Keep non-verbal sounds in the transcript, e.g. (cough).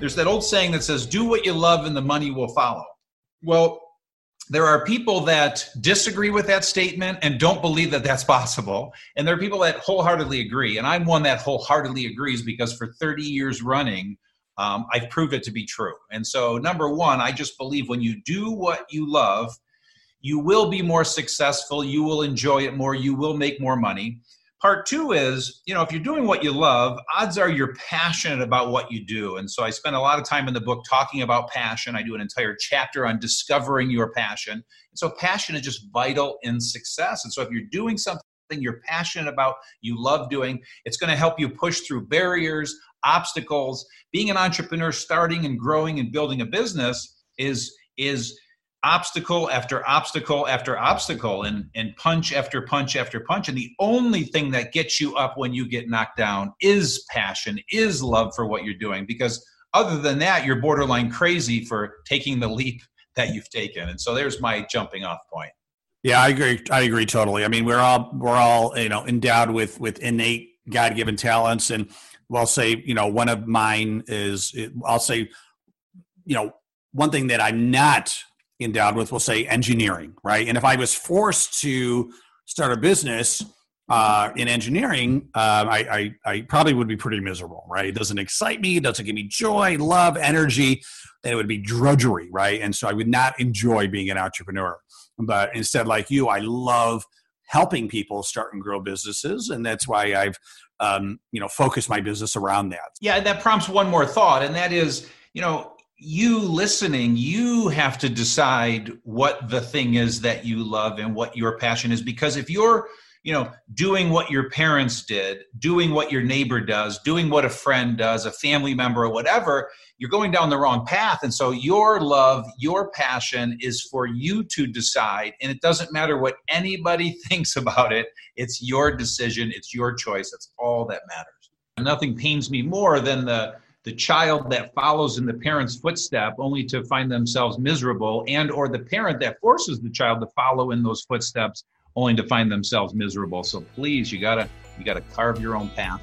There's that old saying that says, do what you love and the money will follow. Well, there are people that disagree with that statement and don't believe that that's (laughs) possible. And there are people that wholeheartedly agree. And I'm one that wholeheartedly agrees because for 30 years running, um, I've proved it to be true. And so, number one, I just believe when you do what you love, you will be more successful, you will enjoy it more, you will make more money. Part two is, you know, if you're doing what you love, odds are you're passionate about what you do. And so I spend a lot of time in the book talking about passion. I do an entire chapter on discovering your passion. And so passion is just vital in success. And so if you're doing something you're passionate about, you love doing, it's going to help you push through barriers, obstacles. Being an entrepreneur, starting and growing and building a business is is obstacle after obstacle after obstacle and, and punch after punch after punch. And the only thing that gets you up when you get knocked down is passion, is love for what you're doing. Because other than that, you're borderline crazy for taking the leap that you've taken. And so there's my jumping off point. Yeah, I agree. I agree totally. I mean, we're all we're all you know endowed with with innate God given talents, and I'll say you know one of mine is I'll say you know one thing that I'm not endowed with, we'll say engineering, right? And if I was forced to start a business uh, in engineering, uh, I, I, I, probably would be pretty miserable, right? It doesn't excite me, it doesn't give me joy, love, energy. Then it would be drudgery, right? And so I would not enjoy being an entrepreneur. But instead, like you, I love helping people start and grow businesses, and that's why I've um, you know focused my business around that. Yeah, that prompts one more thought, and that is, you know, you listening, you have to decide what the thing is that you love and what your passion is. Because if you're, you know, doing what your parents did, doing what your neighbor does, doing what a friend does, a family member, or whatever, you're going down the wrong path. And so your love, your passion is for you to decide. And it doesn't matter what anybody (laughs) thinks about it, it's your decision, it's your choice. That's all that matters. Nothing pains me more than the the child that follows in the parent's footstep only to find themselves miserable and or the parent that forces the child to follow in those footsteps only to find themselves miserable. So please you gotta you gotta carve your own path